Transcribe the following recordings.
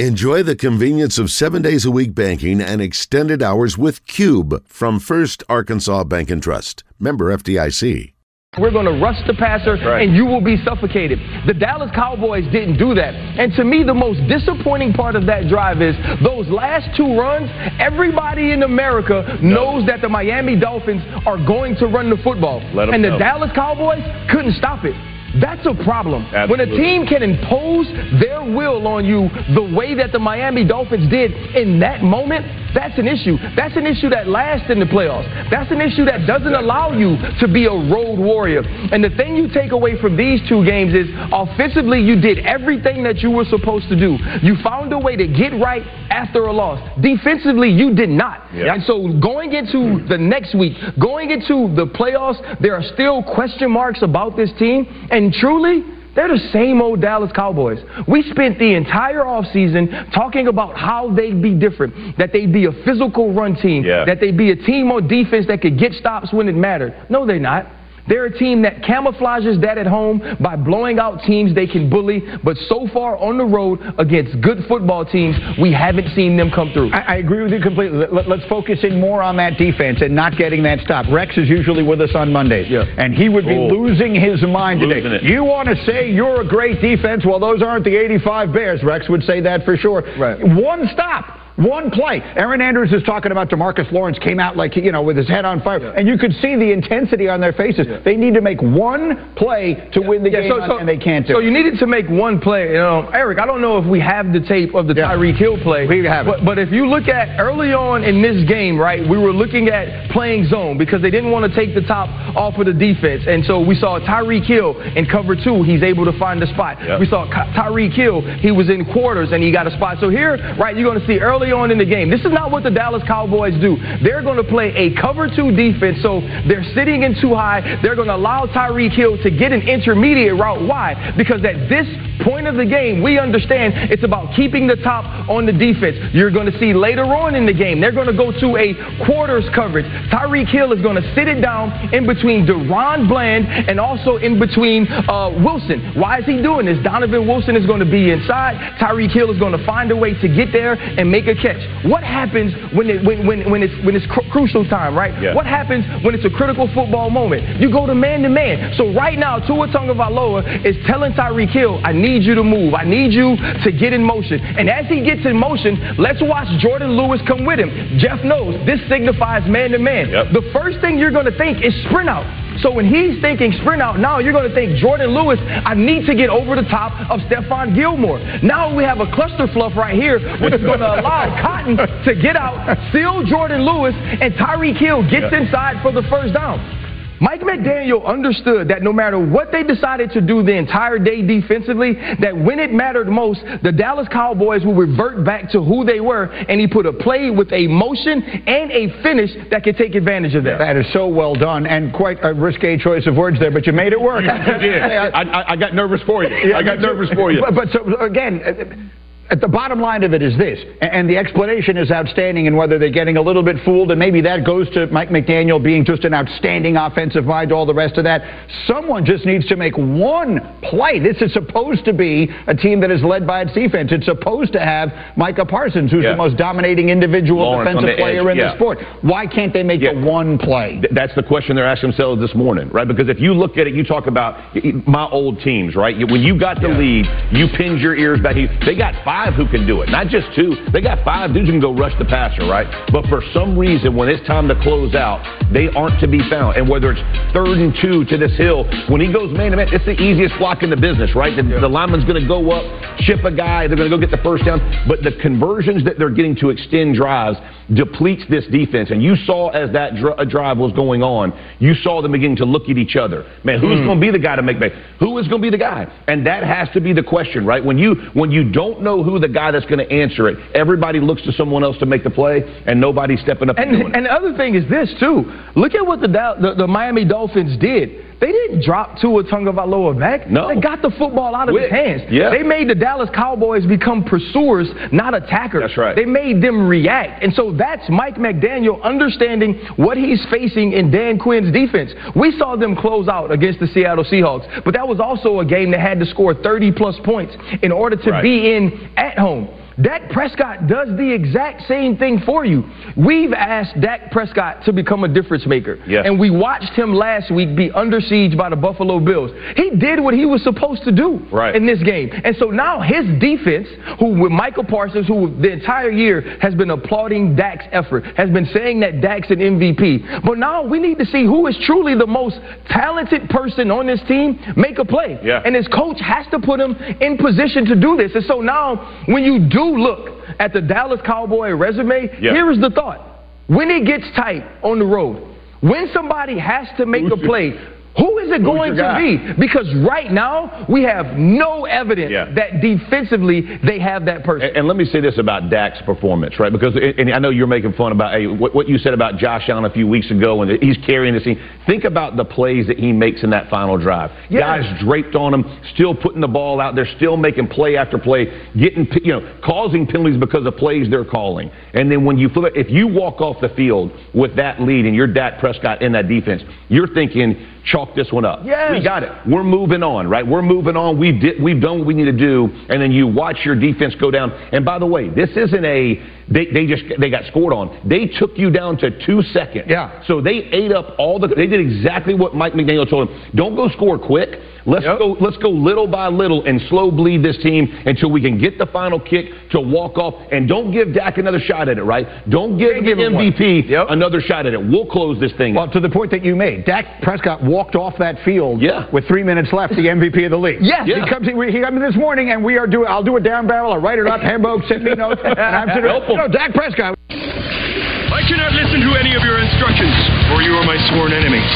Enjoy the convenience of seven days a week banking and extended hours with Cube from First Arkansas Bank and Trust. Member FDIC. We're going to rush the passer right. and you will be suffocated. The Dallas Cowboys didn't do that. And to me, the most disappointing part of that drive is those last two runs, everybody in America no. knows that the Miami Dolphins are going to run the football. and the know. Dallas Cowboys couldn't stop it. That's a problem. Absolutely. When a team can impose their will on you the way that the Miami Dolphins did in that moment, that's an issue. That's an issue that lasts in the playoffs. That's an issue that doesn't allow you to be a road warrior. And the thing you take away from these two games is offensively, you did everything that you were supposed to do. You found a way to get right after a loss. Defensively, you did not. Yep. And so going into the next week, going into the playoffs, there are still question marks about this team. And and truly, they're the same old Dallas Cowboys. We spent the entire offseason talking about how they'd be different, that they'd be a physical run team, yeah. that they'd be a team on defense that could get stops when it mattered. No, they're not. They're a team that camouflages that at home by blowing out teams they can bully, but so far on the road against good football teams, we haven't seen them come through. I, I agree with you completely. Let, us focus in more on that defense and not getting that stop. Rex is usually with us on Mondays, yeah. and he would be oh. losing his mind today. It. You want to say you're a great defense? Well, those aren't the 85 Bears. Rex would say that for sure. Right. One stop. One play. Erin Andrews is talking about Demarcus Lawrence came out like, you know, with his head on fire. Yeah. And you could see the intensity on their faces. Yeah. They need to make one play to yeah. win the game, so, so, and they can't do So you needed to make one play. You know, Eric, I don't know if we have the tape of the Tyreek Hill play. We have but, but, if you look at early on in this game, right, we were looking at playing zone because they didn't want to take the top off of the defense. And so we saw Tyreek Hill in cover two. He's able to find a spot. We saw Tyreek Hill. He was in quarters and he got a spot. So here, right, you're going to see early early on in the game. This is not what the Dallas Cowboys do. They're going to play a cover two defense, so they're sitting in too high. They're going to allow Tyreek Hill to get an intermediate route. Why? Because at this point of the game, we understand it's about keeping the top on the defense. You're going to see later on in the game, they're going to go to a quarters coverage. Tyreek Hill is going to sit it down in between DaRon Bland and also in between uh, Wilson. Why is he doing this? Donovan Wilson is going to be inside. Tyreek Hill is going to find a way to get there and make a catch. What happens when, it, when, when, when it's, when it's cr- crucial time, right? Yeah. What happens when it's a critical football moment? You go to man to man. So right now, Tua Tagovailoa is telling Tyreek Hill, I need you to move. I need you to get in motion. And as he gets in motion, let's watch Jourdan Lewis come with him. Jeff knows this signifies man to man. The first thing you're going to think is sprint out. So when he's thinking sprint out, now you're going to think Jourdan Lewis, I need to get over the top of Stephon Gilmore. Now we have a cluster fluff right here, which is going to allow Cotton to get out, seal Jourdan Lewis, and Tyreek Hill gets inside for the first down. Mike McDaniel understood that no matter what they decided to do the entire day defensively, that when it mattered most, the Dallas Cowboys will revert back to who they were, and he put a play with a motion and a finish that could take advantage of that. That is so well done, and quite a risque choice of words there, but you made it work. you did. I, I, I, got nervous for you. I got nervous for you. But, but so, again, the bottom line of it is this, and the explanation is outstanding in whether they're getting a little bit fooled, and maybe that goes to Mike McDaniel being just an outstanding offensive mind, all the rest of that. Someone just needs to make one play. This is supposed to be a team that is led by its defense. It's supposed to have Micah Parsons, who's yeah. the most dominating individual Lawrence defensive player edge. in yeah. the sport. Why can't they make yeah. the one play? That's the question they're asking themselves this morning, right? Because if you look at it, you talk about my old teams, right? When you got the lead, you pinned your ears back. They got five five who can do it, not just two. They got five dudes who can go rush the passer, right? But for some reason, when it's time to close out, they aren't to be found. And whether it's third and two to this hill, when he goes man to man, it's the easiest block in the business, right? The, yeah. the lineman's going to go up, chip a guy, they're going to go get the first down. But the conversions that they're getting to extend drives depletes this defense. And you saw as that dr- drive was going on, you saw them beginning to look at each other. Man, who's mm. going to be the guy to make big? Who is going to be the guy? And that has to be the question, right? When you when you don't know who the guy that's going to answer it, everybody looks to someone else to make the play, and nobody's stepping up and, and. And the other thing is this too. Look at what the, the, the Miami Dolphins did they didn't drop Tua Tagovailoa back. No. They got the football out of With, his hands. Yeah. They made the Dallas Cowboys become pursuers, not attackers. That's right. They made them react. And so that's Mike McDaniel understanding what he's facing in Dan Quinn's defense. We saw them close out against the Seattle Seahawks, but that was also a game that had to score 30 plus points in order to right. be in at home. Dak Prescott does the exact same thing for you. We've asked Dak Prescott to become a difference maker. Yeah. And we watched him last week be under siege by the Buffalo Bills. He did what he was supposed to do right. in this game. And so now his defense, who with Michael Parsons, who the entire year has been applauding Dak's effort, has been saying that Dak's an MVP. But now we need to see who is truly the most talented person on this team make a play. Yeah. And his coach has to put him in position to do this. And so now when you do look at the Dallas Cowboy resume, yeah. here is the thought. When it gets tight on the road, when somebody has to make a play, who is it going to be? Because right now, we have no evidence yeah. that defensively they have that person. And, and, let me say this about Dak's performance, right? Because, and I know you're making fun about hey, what, what, you said about Josh Allen a few weeks ago, and he's carrying this team. Think about the plays that he makes in that final drive. Yeah. Guys draped on him, still putting the ball out there, still making play after play, getting, you know, causing penalties because of plays they're calling. And then when you flip it, if you walk off the field with that lead and you're Dak Prescott in that defense, you're thinking, chalk this one up. Yes. We got it. We're moving on, right? We're moving on. We've, di- we've done what we need to do. And then you watch your defense go down. And by the way, this isn't a, they, they just, they got scored on. They took you down to two seconds. Yeah. So they ate up all the, they did exactly what Mike McDaniel told them. Don't go score quick. Let's yep. go. Let's go little by little and slow bleed this team until we can get the final kick to walk off. And don't give Dak another shot at it. Right? Don't give the MVP yep. another shot at it. We'll close this thing. Well, to the point that you made, Dak Prescott walked off that field yeah. with three minutes left, the MVP of the league. Yes. Yeah. He comes. He, he comes this morning, and we are doing. I'll do a down barrel. I'll write it up. Hembo, send me notes. And I'm sitting. You know, Dak Prescott. I cannot listen to any of your instructions, or you are my sworn enemies.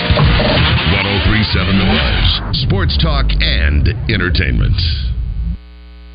1037 The Buzz. Sports talk and entertainment.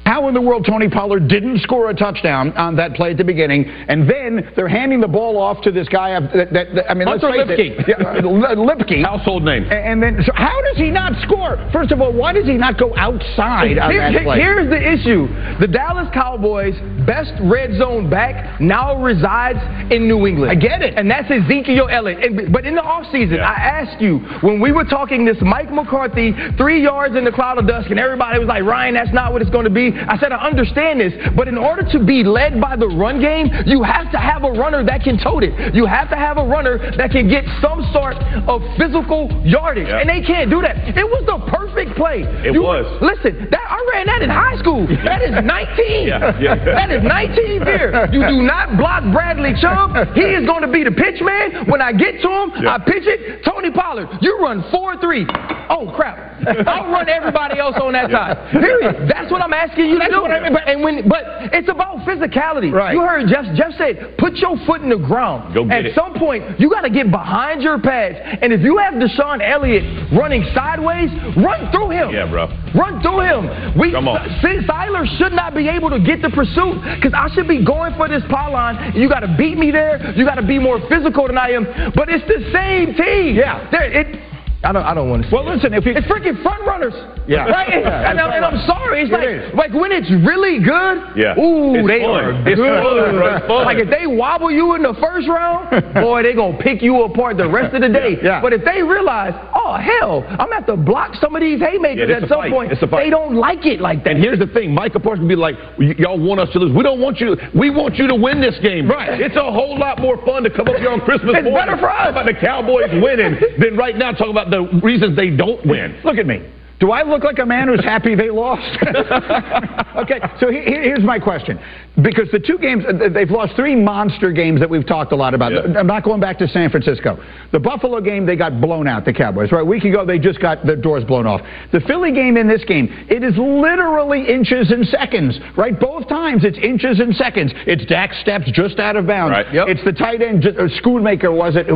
How in the world Tony Pollard didn't score a touchdown on that play at the beginning, and then they're handing the ball off to this guy? That, that, that I mean, Hunter let's face Luepke. It, yeah, uh, Luepke. Household name. And, and then, so how does he not score? First of all, why does he not go outside on Here- that play? Here's the issue: the Dallas Cowboys' best red zone back now resides in New England. I get it. and that's Ezekiel Elliott. And, but in the offseason, Yeah. I asked you when we were talking this Mike McCarthy three yards in the cloud of dust, and everybody was like, "Ryan, that's not what it's going to be." I said, "I understand this, but in order to be led by the run game, you have to have a runner that can tote it. You have to have a runner that can get some sort of physical yardage, Yeah. and they can't do that. It was the perfect play. It You- was. Listen, that I ran that in high school. That is 19. Yeah, yeah. That is 19 there. You do not block Bradley Chubb. He is going to be the pitch man. When I get to him, Yeah. I pitch it. Tony Pollard, you run 4-3. Oh, crap. I'll run everybody else on that side. Period. That's what I'm asking you to do. But, and when, but it's about physicality. Right. You heard Jeff, Jeff said, put your foot in the ground. Go get At it. some point, you got to get behind your pads. And if you have DeShon Elliott running sideways, run through him. Yeah, bro. Run through him. We, Come on. Siler should not be able to get the pursuit because I should be going for this pylon. You got to beat me there. You got to be more physical than I am. But it's the same team. Yeah. There, it, I don't. I don't want to. Well, listen, if you it's freaking front runners. Yeah. Right. Yeah, and, I'm, and I'm sorry. It's It like is. like when it's really good. Yeah. Ooh, It's they fun. are good. fun. It's fun. Like if they wobble you in the first round, boy, they gonna pick you apart the rest of the day. Yeah. But if they realize, oh hell, I'm gonna have to block some of these haymakers Yeah, at some fight. point. It's a fight. They don't like it like that. And here's the thing, Micah Parsons be like, "Y- y'all want us to lose. We don't want you. We want you to win this game. Right. It's a whole lot more fun to come up here on Christmas It's morning better for us. talk about the Cowboys winning than right now talk about the reasons they don't win. Look at me. Do I look like a man who's happy they lost? okay, so he- he- here's my question. Because the two games, uh, they've lost three monster games that we've talked a lot about. Yeah. I'm not going back to San Francisco. The Buffalo game, they got blown out, the Cowboys. Right, a week ago, they just got the doors blown off. The Philly game in this game, it is literally inches and seconds, right? Both times it's inches and seconds. It's Dak steps just out of bounds. Right. Yep. It's the tight end, uh, Schoonmaker was it?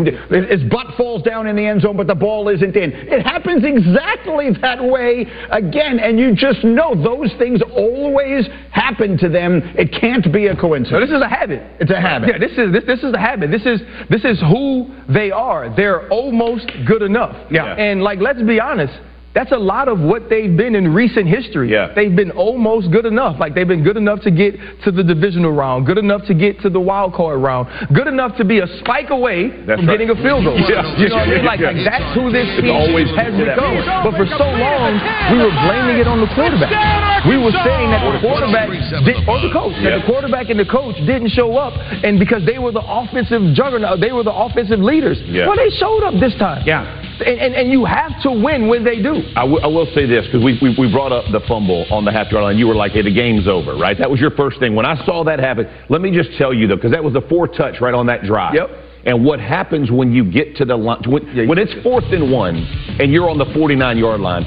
His butt falls down in the end zone, but the ball isn't in. It happens exactly that way again, and you just know those things always happen to them. It can't be a coincidence. So this is a habit. It's a habit. Yeah, this is this, this is a habit. This is this is who they are. They're almost good enough. Yeah. And like, let's be honest. That's a lot of what they've been in recent history. Yeah. They've been almost good enough. Like they've been good enough to get to the divisional round, good enough to get to the wild card round, good enough to be a spike away That's from right. getting a field goal. Yeah. You know what I mean? Like, Yeah. like that's who this team always has been become. But for so long, we were blaming it on the quarterback. We were saying that the quarterback did, or the coach, that the quarterback and the coach didn't show up, and because they were the offensive juggernaut, they were the offensive leaders. Yeah. Well, they showed up this time. Yeah. And, and, and you have to win when they do. I, w- I will say this because we, we, we brought up the fumble on the half yard line. You were like, hey, the game's over, right? That was your first thing. When I saw that happen, let me just tell you, though, because that was the four touch right on that drive. Yep. And what happens when you get to the line, when, when it's fourth and one and you're on the 49 yard line,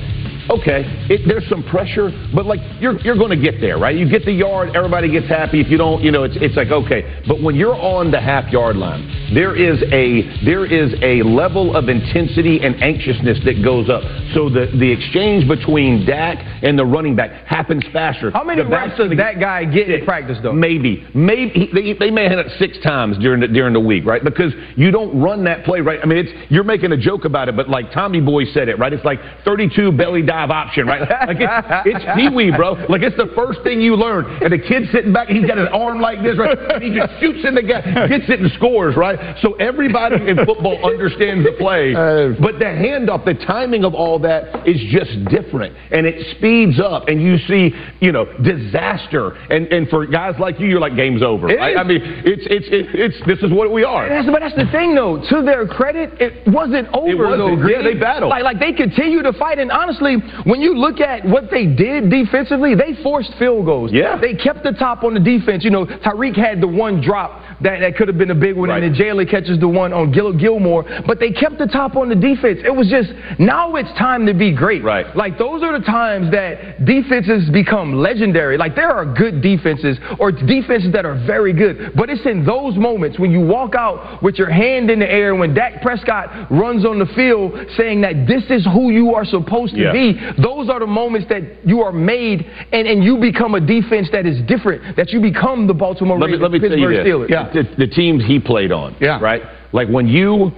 okay, it, there's some pressure, but like you're, you're going to get there, right? You get the yard, everybody gets happy. If you don't, you know, it's, it's like, okay. But when you're on the half yard line, there is a, there is a level of intensity and anxiousness that goes up. So the, the exchange between Dak and the running back happens faster. How many reps does that guy get in practice, though? Maybe, maybe they, they may have had it six times during the, during the week, right? Because you don't run that play, right? I mean, it's you're making a joke about it, but like Tommy Boy said it, right? It's like 32 belly dive option, right? Like it's, it's Pee Wee, bro. Like it's the first thing you learn, and the kid's sitting back, he's got his arm like this, right? And he just shoots in the gap, gets it and scores, right? So everybody in football understands the play, uh, but the handoff, the timing of all that is just different, and it speeds up, and you see, you know, disaster, and and for guys like you, you're like game's over. It right? I mean, it's it's it, it's this is what we are. That's, but that's the thing, though. To their credit, it wasn't over, wasn't. though. Yeah, they battled. Like, like they continue to fight. And honestly, when you look at what they did defensively, they forced field goals. Yeah. They kept the top on the defense. You know, Tyreek had the one drop that, that could have been a big one, Right. and then Jaylen catches the one on Gil- Gilmore. But they kept the top on the defense. It was just now it's time to be great. Right. Like those are the times that defenses become legendary. Like there are good defenses or defenses that are very good, but it's in those moments when you walk out with your hand in the air when Dak Prescott runs on the field saying that this is who you are supposed to Yeah. be. Those are the moments that you are made and, and you become a defense that is different. That you become the Baltimore let me, let me tell you Pittsburgh this. Steelers. The, the teams he played on. Yeah. Right? Like when you,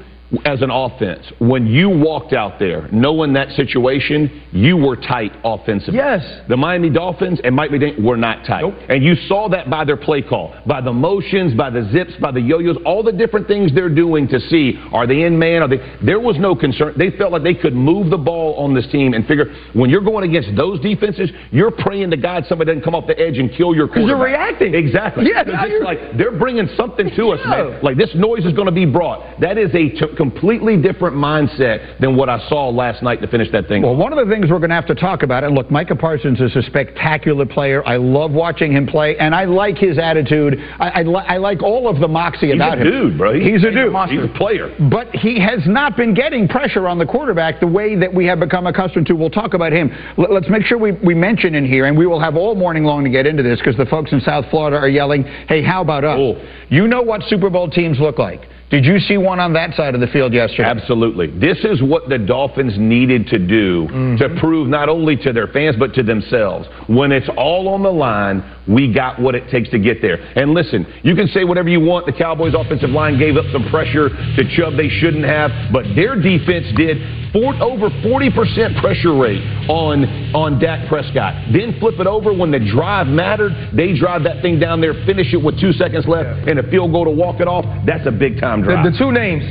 as an offense, when you walked out there knowing that situation, you were tight offensively. Yes. The Miami Dolphins and Mike McDaniel were not tight. Nope. And you saw that by their play call, by the motions, by the zips, by the yo-yos, all the different things they're doing to see are they in man? Are they? There was no concern. They felt like they could move the ball on this team and figure when you're going against those defenses, you're praying to God somebody doesn't come off the edge and kill your quarterback. reacting. Exactly. Yeah, now it's like they're bringing something to us, man. Like this noise is going to be brought. That is a t- completely different mindset than what I saw last night to finish that thing. Well, one of the things we're going to have to talk about, and look, Micah Parsons is a spectacular player. I love watching him play, and I like his attitude. I, I, li- I like all of the moxie He's about a dude, bro. He's a dude. He's a player. But he has not been getting pressure on the quarterback the way that we have become accustomed to. We'll talk about him. L- let's make sure we, we mention in here, and we will have all morning long to get into this because the folks in South Florida are yelling, hey, how about us? Oh. You know what Super Bowl teams look like. Did you see one on that side of the field yesterday? Absolutely. This is what the Dolphins needed to do Mm-hmm. to prove not only to their fans but to themselves. When it's all on the line, we got what it takes to get there. And listen, you can say whatever you want. The Cowboys' offensive line gave up some pressure to Chubb they shouldn't have, but their defense did. Over 40% pressure rate on on Dak Prescott. Then flip it over when the drive mattered. They drive that thing down there, finish it with two seconds left, and a field goal to walk it off. That's a big time The, drive. the two names,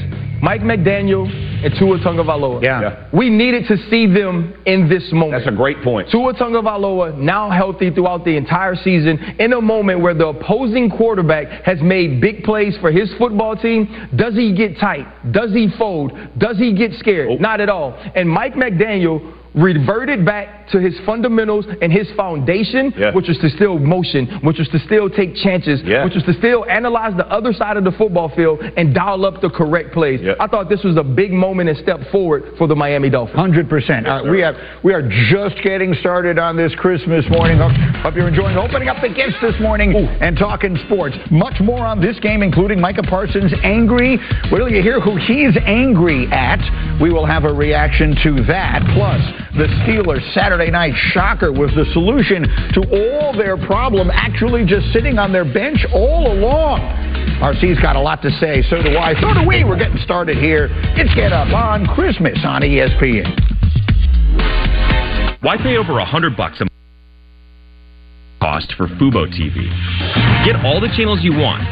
Mike McDaniel and Tua Tagovailoa. Yeah. Yeah. We needed to see them in this moment. That's a great point. Tua Tagovailoa now healthy throughout the entire season in a moment where the opposing quarterback has made big plays for his football team. Does he get tight? Does he fold? Does he get scared? Nope. Not at all. And Mike McDaniel reverted back to his fundamentals and his foundation, Yeah. which was to still motion, which was to still take chances, Yeah. which was to still analyze the other side of the football field and dial up the correct plays. Yeah. I thought this was a big moment and step forward for the Miami Dolphins. Hundred percent. All uh, right, we have we are just getting started on this Christmas morning. Hope, hope you're enjoying opening up the gifts this morning and talking sports. Much more on this game, including Micah Parsons angry. Wait till you hear who he's angry at. We will have a reaction to that. Plus, the Steelers Saturday night shocker was the solution to all their problem actually just sitting on their bench all along. RC's got a lot to say, so do I. So do we. We're getting started here. It's Get Up on Christmas on ESPN. Why pay over a hundred bucks a month cost for Fubo TV? Get all the channels you want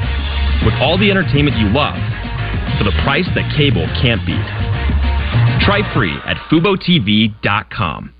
with all the entertainment you love for the price that cable can't beat. Try free at FuboTV.com.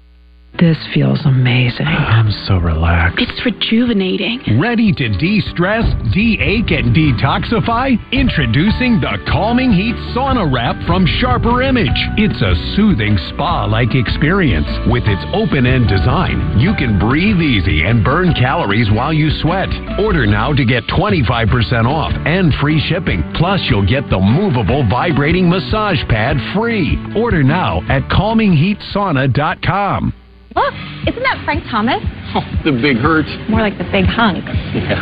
This feels amazing. I'm so relaxed. It's rejuvenating. Ready to de stress, de ache, and detoxify? Introducing the Calming Heat Sauna Wrap from Sharper Image. It's a soothing spa like experience. With its open end design, you can breathe easy and burn calories while you sweat. Order now to get 25% off and free shipping. Plus, you'll get the movable vibrating massage pad free. Order now at calmingheatsauna.com. Look, isn't that Frank Thomas? Oh, the big hurt. More like the big hunk. Yeah.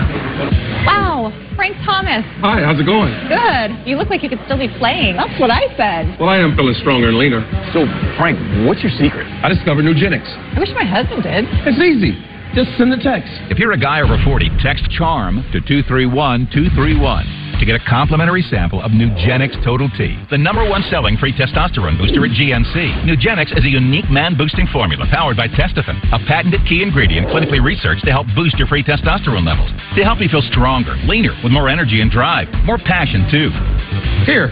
Wow, Frank Thomas. Hi, how's it going? Good. You look like you could still be playing. That's what I said. Well, I am feeling stronger and leaner. So, Frank, what's your secret? I discovered Nugenix. I wish my husband did. It's easy. Just send a text. If you're a guy over 40, text CHARM to 231 231 to get a complimentary sample of Nugenix Total T, the number one selling free testosterone booster at GNC. Nugenix is a unique man boosting formula powered by Testofen, a patented key ingredient clinically researched to help boost your free testosterone levels, to help you feel stronger, leaner, with more energy and drive, more passion too. Here,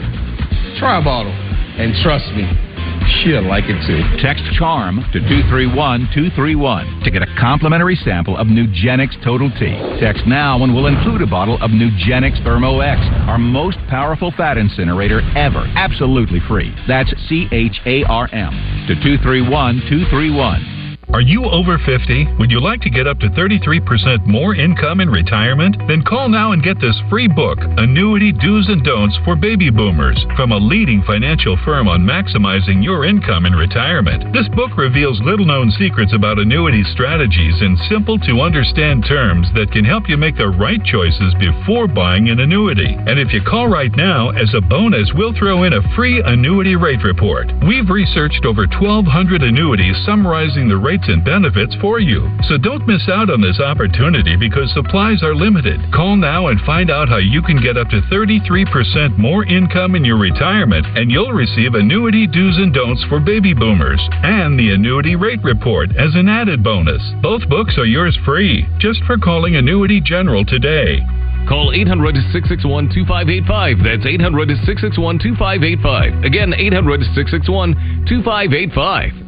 try a bottle, and trust me, She'll like it too. Text CHARM to 231 231 to get a complimentary sample of Nugenix Total T. Text now and we'll include a bottle of Nugenix Thermo X, our most powerful fat incinerator ever. Absolutely free. That's C H A R M to 231 231. Are you over 50? Would you like to get up to 33% more income in retirement? Then call now and get this free book, Annuity Do's and Don'ts for Baby Boomers, from a leading financial firm on maximizing your income in retirement. This book reveals little known secrets about annuity strategies in simple to understand terms that can help you make the right choices before buying an annuity. And if you call right now, as a bonus, we'll throw in a free annuity rate report. We've researched over 1,200 annuities summarizing the and benefits for you. So don't miss out on this opportunity because supplies are limited. Call now and find out how you can get up to 33% more income in your retirement and you'll receive annuity do's and don'ts for baby boomers and the annuity rate report as an added bonus. Both books are yours free just for calling Annuity General today. Call 800 661 2585. That's 800 661 2585. Again, 800 661 2585.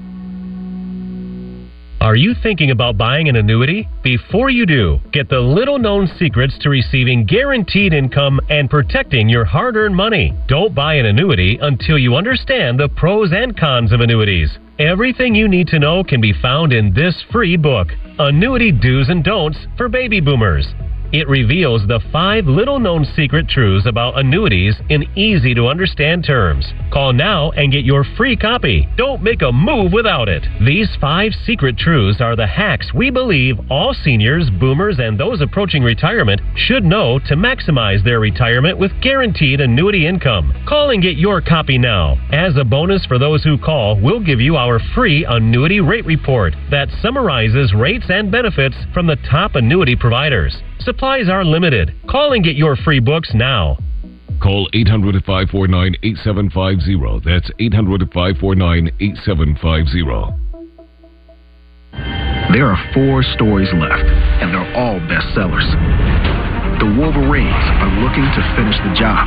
Are you thinking about buying an annuity? Before you do, get the little known secrets to receiving guaranteed income and protecting your hard earned money. Don't buy an annuity until you understand the pros and cons of annuities. Everything you need to know can be found in this free book Annuity Do's and Don'ts for Baby Boomers. It reveals the five little known secret truths about annuities in easy to understand terms. Call now and get your free copy. Don't make a move without it. These five secret truths are the hacks we believe all seniors, boomers, and those approaching retirement should know to maximize their retirement with guaranteed annuity income. Call and get your copy now. As a bonus for those who call, we'll give you our free annuity rate report that summarizes rates and benefits from the top annuity providers. Supplies are limited. Call and get your free books now. Call 800 549 8750. That's 800 549 8750. There are four stories left, and they're all bestsellers. The Wolverines are looking to finish the job,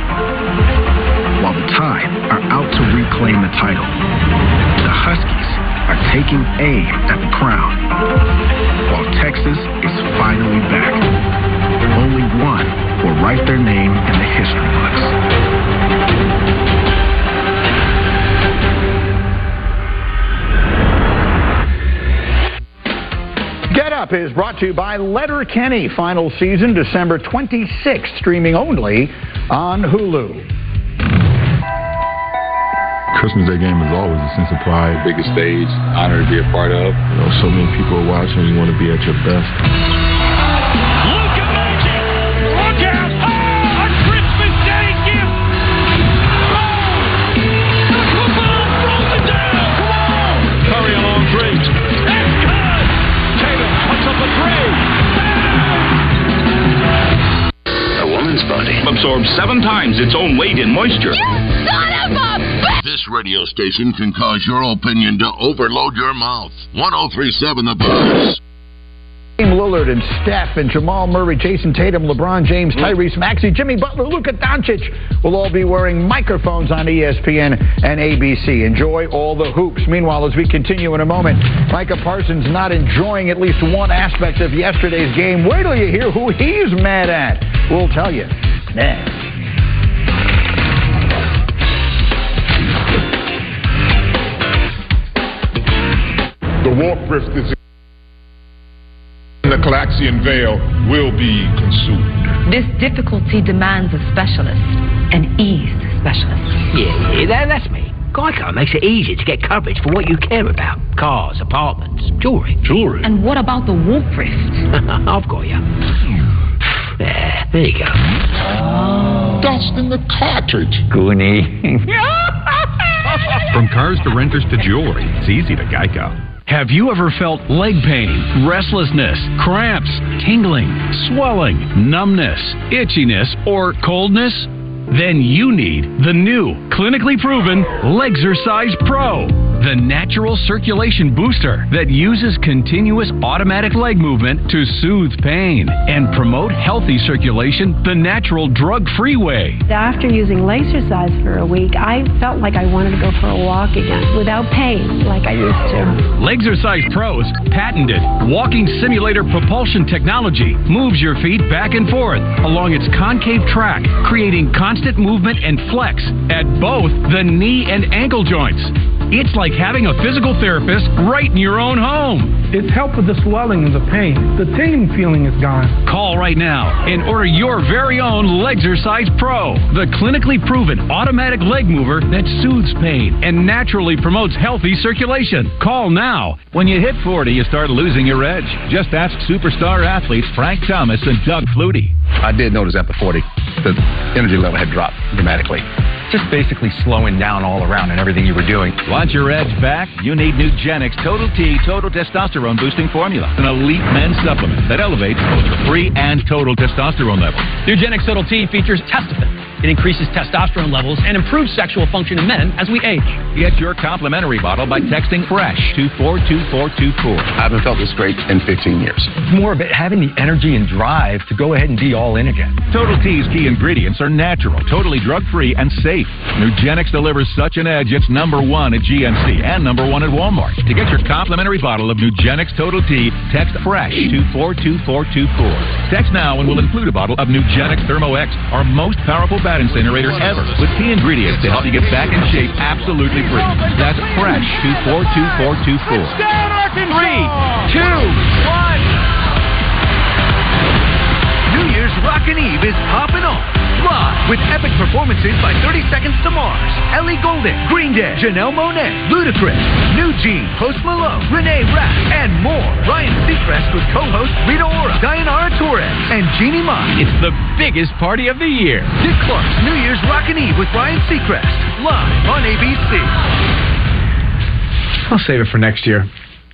while the Tide are out to reclaim the title. The Huskies are taking aim at the crown, while Texas is finally back. Only one will write their name in the history books. Get Up is brought to you by Letterkenny. Final season, December 26th, streaming only on Hulu. Christmas Day game is always a sense of pride. Biggest stage, honor to be a part of. You know, so many people are watching. You want to be at your best. Look out! Oh, a Christmas Day gift! Oh! The football throws it down! Come on! Curry along three. That's good! Tatum puts up a three. A woman's body absorbs seven times its own weight in moisture. You son of a bitch! This radio station can cause your opinion to overload your mouth. 1037 The Buzz. Lillard and Steph and Jamal Murray, Jayson Tatum, LeBron James, Tyrese Maxey, Jimmy Butler, Luka Doncic will all be wearing microphones on ESPN and ABC. Enjoy all the hoops. Meanwhile, as we continue in a moment, Micah Parsons not enjoying at least one aspect of yesterday's game. Wait till you hear who he's mad at. We'll tell you next. The warp rift is in the Calaxian Veil will be consumed. This difficulty demands a specialist, an ease specialist. Yeah, yeah, that, that's me. Geico makes it easy to get coverage for what you care about. Cars, apartments, jewelry. Jewelry? And what about the warp rift? I've got you. There, there you go. Dust in the cartridge. Goonie. From cars to renters to jewelry, it's easy to Geico. Have you ever felt leg pain, restlessness, cramps, tingling, swelling, numbness, itchiness, or coldness? Then you need the new, clinically proven Legzercise Pro, the natural circulation booster that uses continuous automatic leg movement to soothe pain and promote healthy circulation the natural drug-free way. After using Legzercise for a week, I felt like I wanted to go for a walk again without pain like I used to. Legzercise Pro's patented walking simulator propulsion technology moves your feet back and forth along its concave track, creating constant movement and flex at both the knee and ankle joints. It's like having a physical therapist right in your own home. It's helped with the swelling and the pain. The tingling feeling is gone. Call right now and order your very own Legzercise Pro, the clinically proven automatic leg mover that soothes pain and naturally promotes healthy circulation. Call now. When you hit 40, you start losing your edge. Just ask superstar athletes Frank Thomas and Doug Flutie. I did notice after 40, the energy level had dropped dramatically. Just basically slowing down all around and everything you were doing. Want your edge back? You need Nugenix Total T Total Testosterone Boosting Formula, an elite men's supplement that elevates both your free and total testosterone levels. Nugenix Total T features Testofen. It increases testosterone levels and improves sexual function in men as we age. Get your complimentary bottle by texting FRESH to 42424. I haven't felt this great in 15 years. It's more of it having the energy and drive to go ahead and be all in again. Total T's key ingredients are natural, totally drug free, and safe. Nugenix delivers such an edge, it's number one at GNC and number one at Walmart. To get your complimentary bottle of Nugenix Total T, text FRESH to 42424. Text now and we'll include a bottle of Nugenix Thermo X, our most powerful bat incinerator ever, with key ingredients to help you get back in shape absolutely free. That's FRESH to 42424. Three, two, one. Rockin' Eve is popping off. Live with epic performances by 30 Seconds to Mars, Ellie Goulding, Green Day, Janelle Monáe, Ludacris, New Jeans, Post Malone, Renee Rapp, and more. Ryan Seacrest with co-host Rita Ora, Diana Torres, and Jeannie Mott. It's the biggest party of the year. Dick Clark's New Year's Rockin' Eve with Ryan Seacrest, live on ABC. I'll save it for next year.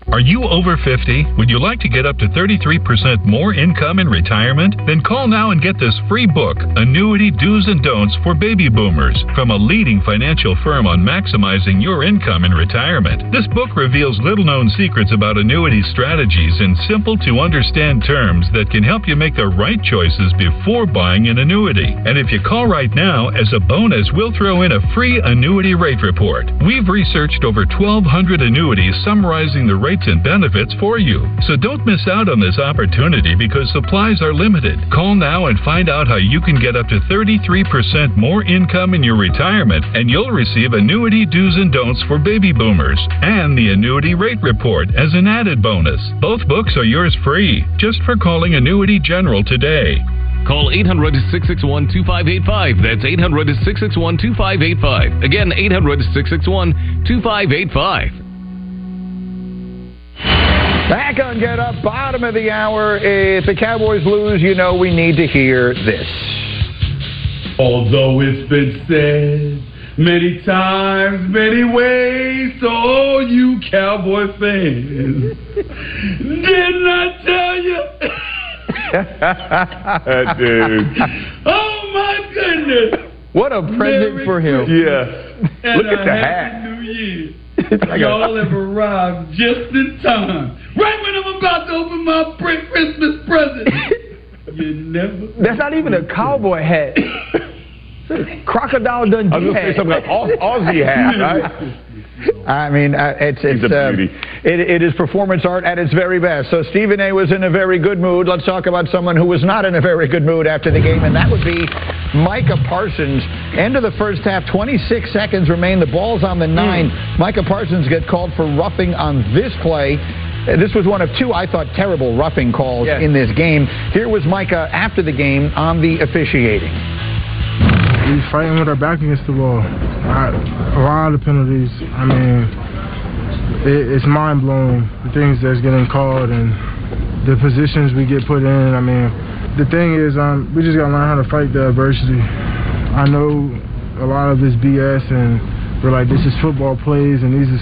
Are you over 50? Would you like to get up to 33% more income in retirement? Then call now and get this free book, Annuity Do's and Don'ts for Baby Boomers, from a leading financial firm on maximizing your income in retirement. This book reveals little known secrets about annuity strategies in simple to understand terms that can help you make the right choices before buying an annuity. And if you call right now, as a bonus, we'll throw in a free annuity rate report. We've researched over 1,200 annuities summarizing the rates and benefits for you. So don't miss out on this opportunity because supplies are limited. Call now and find out how you can get up to 33% more income in your retirement and you'll receive annuity do's and don'ts for baby boomers and the annuity rate report as an added bonus. Both books are yours free just for calling Annuity General today. Call 800 661 2585. That's 800 661 2585. Again, 800 661 2585. Back on Get Up, bottom of the hour. If the Cowboys lose, you know we need to hear this. Although it's been said many times, many ways to all you Cowboy fans, didn't I tell you? That dude. Oh my goodness! What a present Merry for him. Christmas. Yeah. And Look at a the happy hat. New Year. Like a- Y'all have arrived just in time. Right when I'm about to open my pre- Christmas present. you never. That's not even a cowboy hat. Crocodile Dundee I was gonna say something like Aus- Aussie hat, right? I mean, uh, it's it's He's a uh, it, it is performance art at its very best. So Stephen A. was in a very good mood. Let's talk about someone who was not in a very good mood after the game, and that would be Micah Parsons. End of the first half, 26 seconds remain. The ball's on the nine. Micah Parsons get called for roughing on this play. Uh, This was one of two, I thought, terrible roughing calls in this game. Here was Micah after the game on the officiating. We fighting with our back against the wall. I, a lot of penalties. I mean, it, it's mind blowing the things that's getting called and the positions we get put in. I mean, the thing is, um, we just gotta learn how to fight the adversity. I know a lot of it's BS, and we're like, this is football plays, and these is,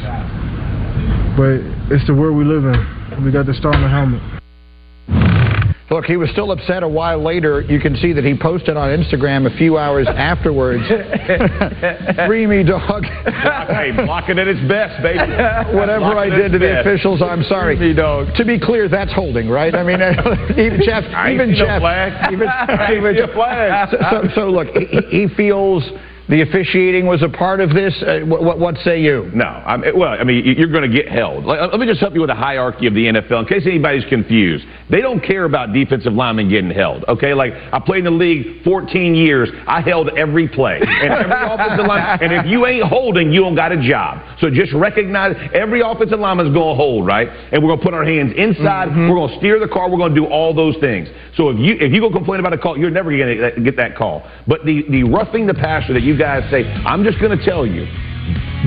but it's the world we live in. We got the star on the helmet. Look, he was still upset a while later. You can see that he posted on Instagram a few hours afterwards. Free me, dog. hey, block it at its best, baby. Whatever I did to its the officials, I'm sorry. Me dog. To be clear, that's holding, right? I mean, even Jeff, I even Jeff, flag. even, even flag. So, so, so look, he, he feels the officiating was a part of this. Uh, what, what, say you? No, I mean, well, I mean, you- you're going to get held. Like, let me just help you with the hierarchy of the NFL in case anybody's confused. They don't care about defensive linemen getting held. Okay, like I played in the league 14 years. I held every play and every offensive line. And if you ain't holding, you don't got a job. So just recognize every offensive lineman's going to hold, right? And we're going to put our hands inside. We're going to steer the car. We're going to do all those things. So if you if you go complain about a call, you're never going to get that call. But the the roughing the passer that you guys say, I'm just going to tell you.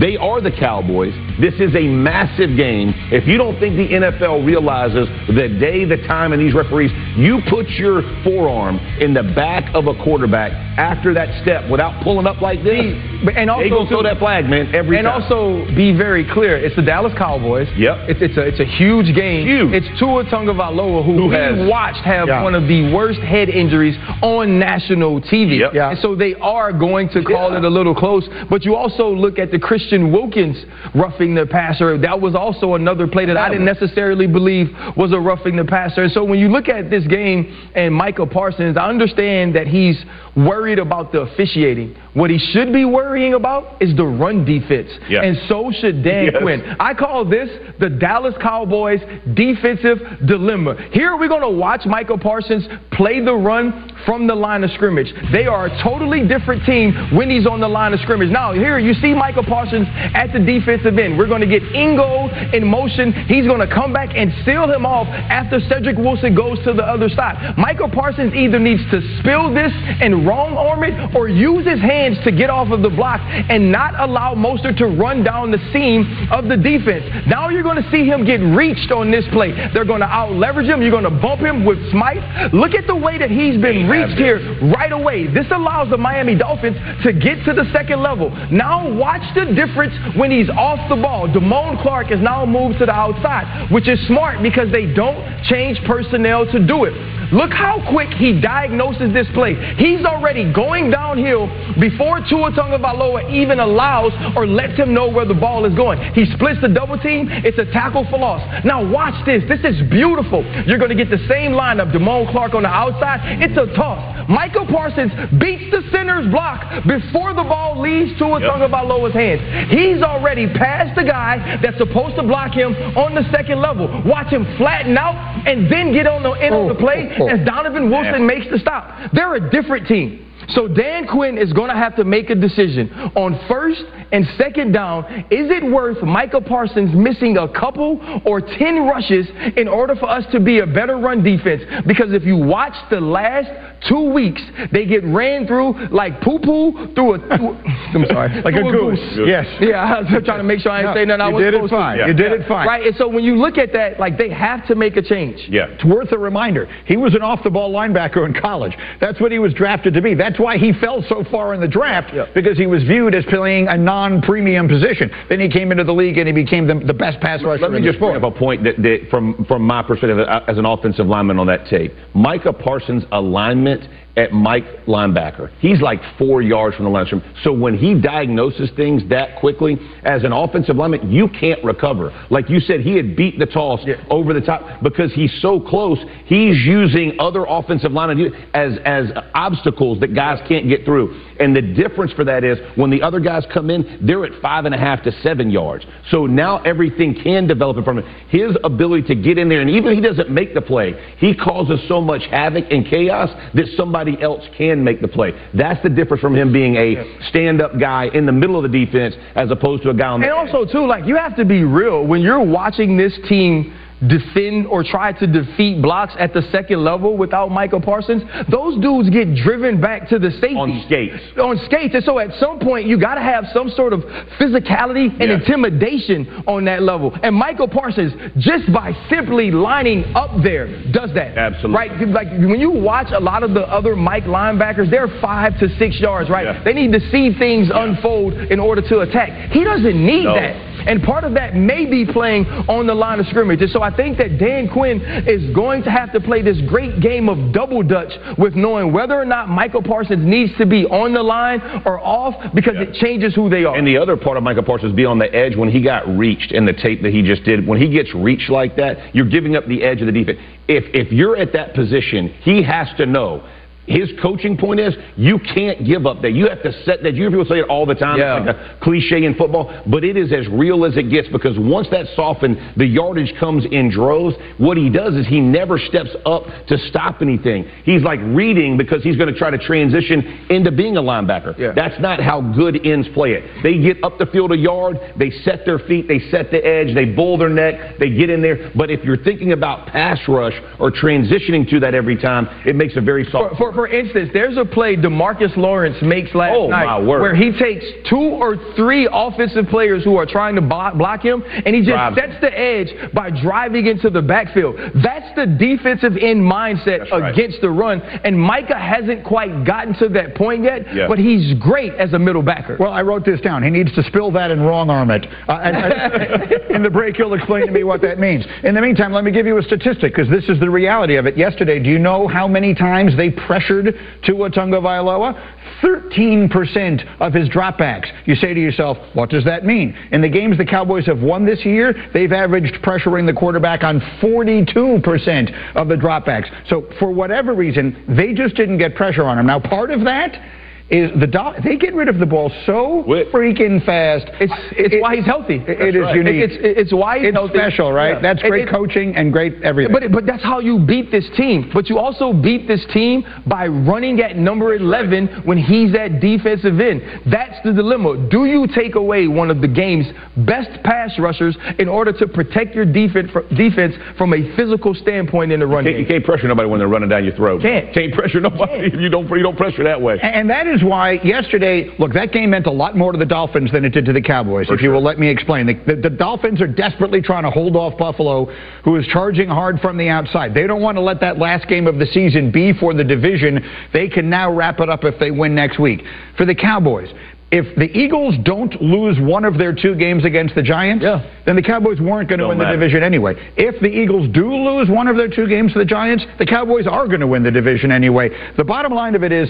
They are the Cowboys. This is a massive game. If you don't think the NFL realizes the day, the time, and these referees, you put your forearm in the back of a quarterback after that step without pulling up like this. But- and also they gonna throw that flag, man, every and time. also be very clear, it's the Dallas Cowboys. Yep. It's it's a it's a huge game. Huge. It's Tua Tagovailoa who, Who we has- watched have Yeah. one of the worst head injuries on national TV. Yep. Yeah. And so they are going to call it a little close. But you also look at the Christian Wilkins roughing the passer. That was also another play that I didn't necessarily believe was a roughing the passer. And so when you look at this game and Michael Parsons, I understand that he's worried about the officiating. What he should be worrying about is the run defense. And so should Dan Yes. Quinn. I call this the Dallas Cowboys defensive dilemma. Here we're going to watch Michael Parsons play the run from the line of scrimmage. They are a totally different team when he's on the line of scrimmage. Now, here you see Michael Parsons at the defensive end. We're going to get Ingold in motion. He's going to come back and seal him off after Cedrick Wilson goes to the other side. Michael Parsons either needs to spill this and wrong arm it or use his hands to get off of the block and not allow Mostert to run down the seam of the defense. Now you're going to see him get reached on this play. They're going to out leverage him. You're going to bump him with Smythe. Look at the way that he's been reached here right away. This allows the Miami Dolphins to get to the second level. Now watch the difference when he's off the ball. Damone Clark is now moved to the outside, which is smart because they don't change personnel to do it. Look how quick he diagnoses this play. He's already going downhill before Tua Tagovailoa even allows or lets him know where the ball is going. He splits the double team. It's a tackle for loss. Now watch this. This is beautiful. You're going to get the same lineup. Damone Clark on the outside. It's a toss. Michael Parsons beats the center's block before the ball leaves Tua Tagovailoa's hands. He's already past the guy that's supposed to block him on the second level. Watch him flatten out and then get on the end of the oh, play oh, oh. as Donovan Wilson makes the stop. They're a different team. So Dan Quinn is going to have to make a decision on first and second down. Is it worth Michael Parsons missing a couple or 10 rushes in order for us to be a better run defense? Because if you watch the last two weeks, they get ran through like poo poo through a. Through, I'm sorry. Like a through goose. Yes. Yeah, I was trying to make sure I No, ain't saying nothing I was did it fine. to. You did it fine. Right, and so when you look at that, like they have to make a change. Yeah. It's worth a reminder. He was an off the ball linebacker in college. That's what he was drafted to be. That's why he fell so far in the draft because he was viewed as playing a non premium position. Then he came into the league and he became the, the best pass rusher Let me just bring up a point that, that from, from my perspective uh, as an offensive lineman on that tape. Micah Parsons' alignment it at Mike linebacker. He's like four yards from the line of scrimmage. So when he diagnoses things that quickly, as an offensive lineman, you can't recover. Like you said, he had beat the toss over the top because he's so close. He's using other offensive linemen as as obstacles that guys can't get through. And the difference for that is when the other guys come in, they're at five and a half to seven yards. So now everything can develop in front of him. His ability to get in there, and even if he doesn't make the play, he causes so much havoc and chaos that somebody else can make the play. That's the difference from him being a stand-up guy in the middle of the defense as opposed to a guy on the And also, too, like you have to be real. When you're watching this team defend or try to defeat blocks at the second level without Micah Parsons, those dudes get driven back to the safety. On skates. On skates. And so at some point, you got to have some sort of physicality and Yeah. intimidation on that level. And Micah Parsons, just by simply lining up there, does that. Absolutely. Right? Like when you watch a lot of the other Mike linebackers, they're five to six yards, right? They need to see things unfold in order to attack. He doesn't need No. that. And part of that may be playing on the line of scrimmage. And so I think that Dan Quinn is going to have to play this great game of double dutch with knowing whether or not Micah Parsons needs to be on the line or off because it changes who they are. And the other part of Micah Parsons be on the edge when he got reached in the tape that he just did. When he gets reached like that, you're giving up the edge of the defense. If if you're at that position, he has to know. His coaching point is you can't give up that. You have to set that. You hear people say it all the time. Yeah. It's like a cliche in football, but it is as real as it gets because once that's softened, the yardage comes in droves. What he does is he never steps up to stop anything. He's like reading because he's going to try to transition into being a linebacker. That's not how good ends play it. They get up the field a yard, they set their feet, they set the edge, they bull their neck, they get in there. But if you're thinking about pass rush or transitioning to that every time, it makes a very soft. For, for, for instance, there's a play DeMarcus Lawrence makes last Oh, night my word. where he takes two or three offensive players who are trying to block, block him, and he just Drives sets the edge by driving into the backfield. That's the defensive end mindset right. against the run, and Micah hasn't quite gotten to that point yet, Yeah. but he's great as a middle backer. Well, I wrote this down. He needs to spill that and wrong arm it. Uh, and, and- in the break, he'll explain to me what that means. In the meantime, let me give you a statistic because this is the reality of it. Yesterday, do you know how many times they pressured Tua Tagovailoa? 13% of his dropbacks. You say to yourself, what does that mean? In the games the Cowboys have won this year, they've averaged pressuring the quarterback on 42% of the dropbacks. So for whatever reason, they just didn't get pressure on him. Now, part of that is the Dol- they get rid of the ball so freaking fast. It's it's why he's healthy. It- it is unique. It's, it's why he's It's healthy. special, right? Yeah. That's great it- coaching and great everything. But but that's how you beat this team. But you also beat this team by running at number 11 when he's at defensive end. That's the dilemma. Do you take away one of the game's best pass rushers in order to protect your defense defense from a physical standpoint in the run You can't, you can't pressure nobody when they're running down your throat. Can't. Can't pressure nobody if you don't you don't pressure that way. And and that is why yesterday, look, that game meant a lot more to the Dolphins than it did to the Cowboys, if you will let me explain. The, the, the Dolphins are desperately trying to hold off Buffalo, who is charging hard from the outside. They don't want to let that last game of the season be for the division. They can now wrap it up if they win next week. For the Cowboys, if the Eagles don't lose one of their two games against the Giants, then the Cowboys weren't going to win matter. the division anyway. If the Eagles do lose one of their two games to the Giants, the Cowboys are going to win the division anyway. The bottom line of it is,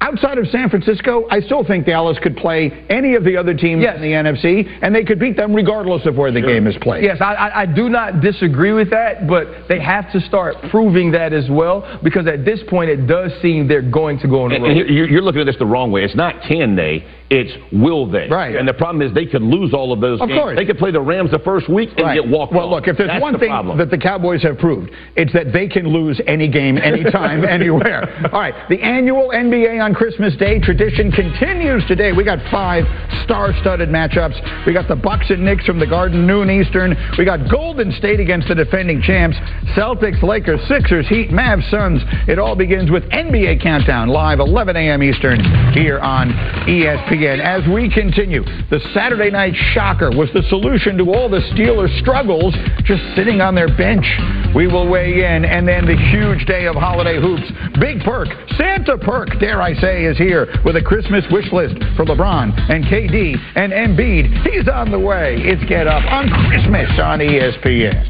outside of San Francisco, I still think Dallas could play any of the other teams in the NFC, and they could beat them regardless of where the game is played. Yes, I, I, I do not disagree with that, but they have to start proving that as well because at this point it does seem they're going to go on the And, road. and you're, you're looking at this the wrong way. It's not can they, it's will they. Right. And the problem is they could lose all of those Of games. course. They could play the Rams the first week and Right. get walked Well, off. look, if there's That's one the thing problem. that the Cowboys have proved, it's that they can lose any game, anytime, anywhere. All right, the annual NBA on Christmas Day tradition continues today. We got five star-studded matchups. We got the Bucks and Knicks from the Garden, noon Eastern. We got Golden State against the defending champs, Celtics, Lakers, Sixers, Heat, Mavs, Suns. It all begins with NBA Countdown live 11 a.m. Eastern here on E ESPN. As we continue, the Saturday night shocker was the solution to all the Steelers' struggles just sitting on their bench. We will weigh in, and then the huge day of holiday hoops. Big Perk, Santa Perk, dare I say, is here with a Christmas wish list for LeBron and KD and Embiid. He's on the way. It's Get Up on Christmas on ESPN.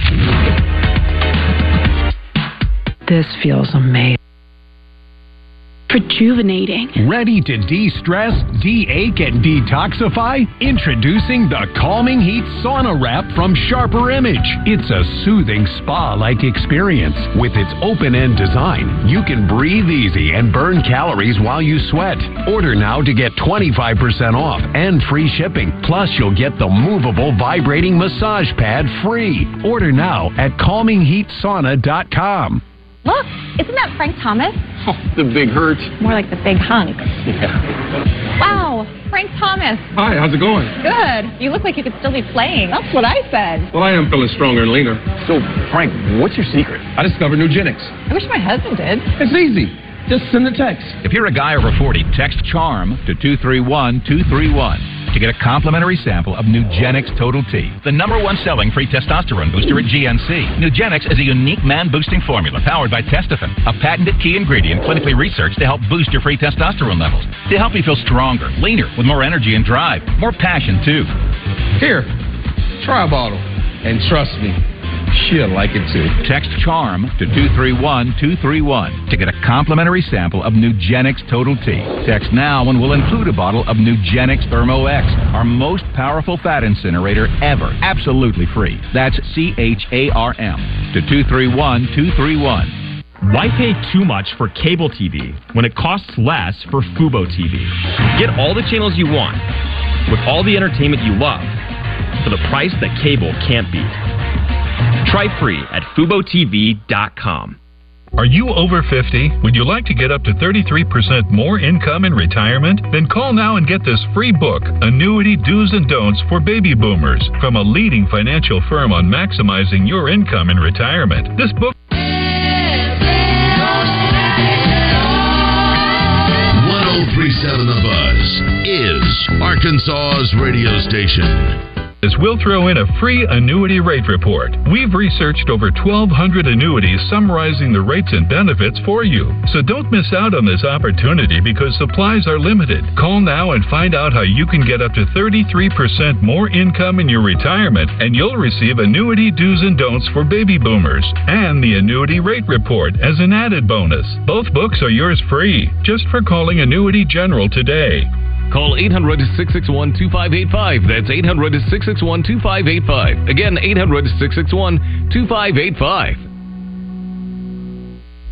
This feels amazing. Rejuvenating. Ready to de stress, de ache, and detoxify? Introducing the Calming Heat Sauna Wrap from Sharper Image. It's a soothing spa like experience. With its open end design, you can breathe easy and burn calories while you sweat. Order now to get 25% off and free shipping. Plus, you'll get the movable vibrating massage pad free. Order now at calmingheatsauna.com. Look, isn't that Frank Thomas? Oh, the big hurt. More like the big hunk. Yeah. Wow, Frank Thomas. Hi, how's it going? Good. You look like you could still be playing. That's what I said. Well, I am feeling stronger and leaner. So, Frank, what's your secret? I discovered Nugenix. I wish my husband did. It's easy. Just send a text. If you're a guy over 40, text CHARM to 231 231 to get a complimentary sample of Nugenix Total T, the number one selling free testosterone booster at GNC. Nugenix is a unique man boosting formula powered by Testofen, a patented key ingredient clinically researched to help boost your free testosterone levels, to help you feel stronger, leaner, with more energy and drive, more passion too. Here, try a bottle. And trust me, she'll like it too. Text CHARM to 231 231 to get a complimentary sample of Nugenix Total T. Text now and we'll include a bottle of Nugenix Thermo X, our most powerful fat incinerator ever. Absolutely free. That's C H A R M to 231 231. Why pay too much for cable TV when it costs less for Fubo TV? Get all the channels you want with all the entertainment you love for the price that cable can't beat. Try free at FuboTV.com. Are you over 50? Would you like to get up to 33% more income in retirement? Then call now and get this free book, Annuity Do's and Don'ts for Baby Boomers, from a leading financial firm on maximizing your income in retirement. This book 1037 The Buzz is Arkansas's radio station. Is we'll throw in a free annuity rate report. We've researched over 1,200 annuities summarizing the rates and benefits for you. So don't miss out on this opportunity because supplies are limited. Call now and find out how you can get up to 33% more income in your retirement and you'll receive annuity do's and don'ts for baby boomers and the annuity rate report as an added bonus. Both books are yours free just for calling Annuity General today. Call 800 661 2585. That's 800 661 2585. Again, 800 661 2585.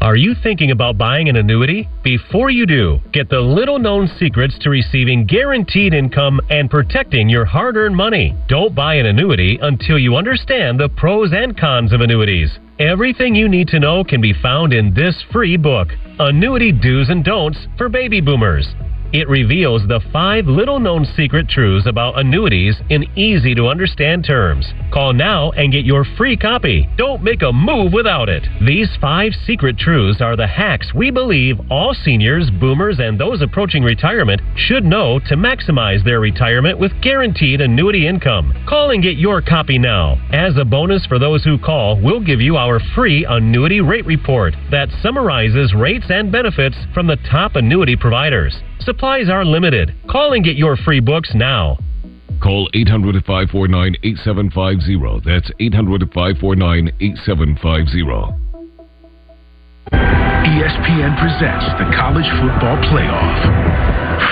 Are you thinking about buying an annuity? Before you do, get the little known secrets to receiving guaranteed income and protecting your hard earned money. Don't buy an annuity until you understand the pros and cons of annuities. Everything you need to know can be found in this free book Annuity Do's and Don'ts for Baby Boomers. It reveals the five little known secret truths about annuities in easy to understand terms. Call now and get your free copy. Don't make a move without it. These five secret truths are the hacks we believe all seniors, boomers, and those approaching retirement should know to maximize their retirement with guaranteed annuity income. Call and get your copy now. As a bonus for those who call, we'll give you our free annuity rate report that summarizes rates and benefits from the top annuity providers. Supplies are limited. Call and get your free books now. Call 800 549 8750. That's 800 549 8750. ESPN presents the College Football Playoff.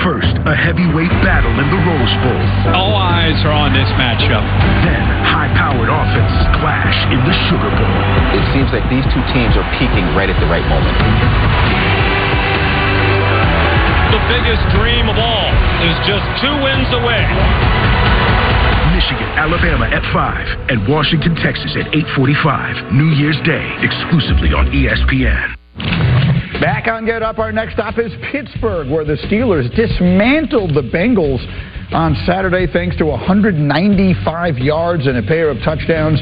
First, a heavyweight battle in the Rose Bowl. All eyes are on this matchup. Then, high-powered offenses clash in the Sugar Bowl. It seems like these two teams are peaking right at the right moment. The biggest dream of all is just two wins away. Michigan, Alabama at 5, and Washington, Texas at 8:45. New Year's Day, exclusively on ESPN. Back on Get Up, our next stop is Pittsburgh, where the Steelers dismantled the Bengals on Saturday thanks to 195 yards and a pair of touchdowns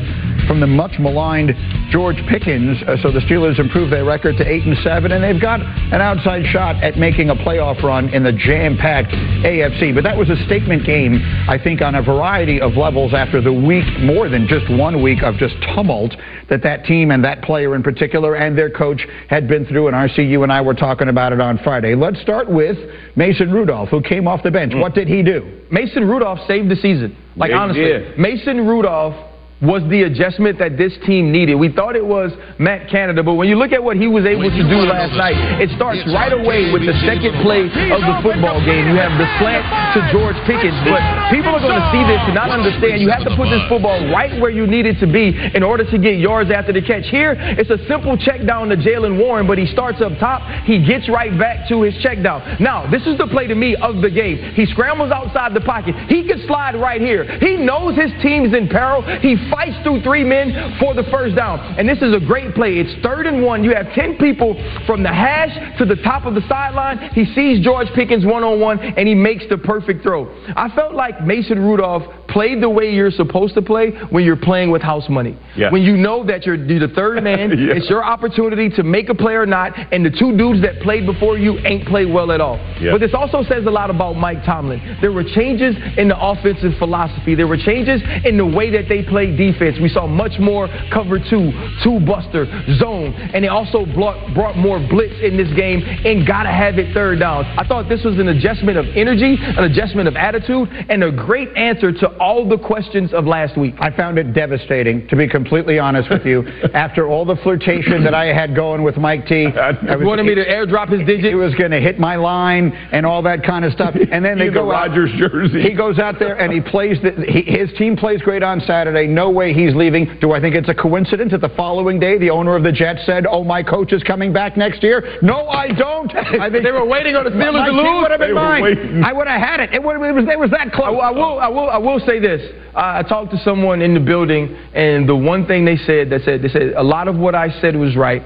from the much maligned George Pickens. Uh, so the Steelers improved their record to 8 and 7, and they've got an outside shot at making a playoff run in the jam packed AFC. But that was a statement game, I think, on a variety of levels after the week, more than just one week of just tumult that that team and that player in particular and their coach had been through. And RCU and I were talking about it on Friday. Let's start with Mason Rudolph, who came off the bench. What did he do? Mason Rudolph saved the season. Like Yeah, honestly, did. Mason Rudolph was the adjustment that this team needed. We thought it was Matt Canada, but when you look at what he was able to do last night, it starts right away with the second play of the football game. You have the slant to George Pickens, but people are going to see this and not understand. You have to put this football right where you need it to be in order to get yards after the catch. Here, it's a simple check down to Jaylen Warren, but he starts up top. He gets right back to his check down. Now, this is the play to me of the game. He scrambles outside the pocket. He can slide right here. He knows his team's in peril. He fights through three men for the first down. And this is a great play. It's third and one. You have 10 people from the hash to the top of the sideline. He sees George Pickens one on one and he makes the perfect throw. I felt like Mason Rudolph played the way you're supposed to play when you're playing with house money. Yeah. When you know that you're, you're the third man, Yeah. it's your opportunity to make a play or not, and the two dudes that played before you ain't played well at all. Yeah. But this also says a lot about Mike Tomlin. There were changes in the offensive philosophy. There were changes in the way that they played defense. We saw much more cover two, two buster, zone, and they also brought, brought more blitz in this game and gotta have it third down. I thought this was an adjustment of energy, an adjustment of attitude, and a great answer to all the questions of last week. I found it devastating, to be completely honest with you. After all the flirtation that I had going with Mike T, uh, I You wanted me to airdrop his digit? He was going to hit my line and all that kind of stuff. And then they In the go out- jersey. He goes out there and he plays. The, he, his team plays great on Saturday. No way he's leaving. Do I think it's a coincidence that the following day the owner of the Jets said, "Oh, my coach is coming back next year"? No, I don't. I think They were waiting on the Steelers to lose. would have been mine. waiting. I would have had it. It, would, it was. It was that close. will- I will, I will, I will say this. I, I talked to someone in the building, and the one thing they said, they said, they said a lot of what I said was right,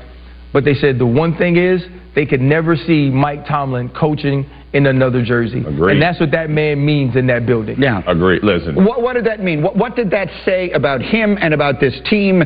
but they said the one thing is they could never see Mike Tomlin coaching in another jersey, Agreed. and that's what that man means in that building. Yeah. Agreed. Listen. What, what did that mean? What, what did that say about him and about this team?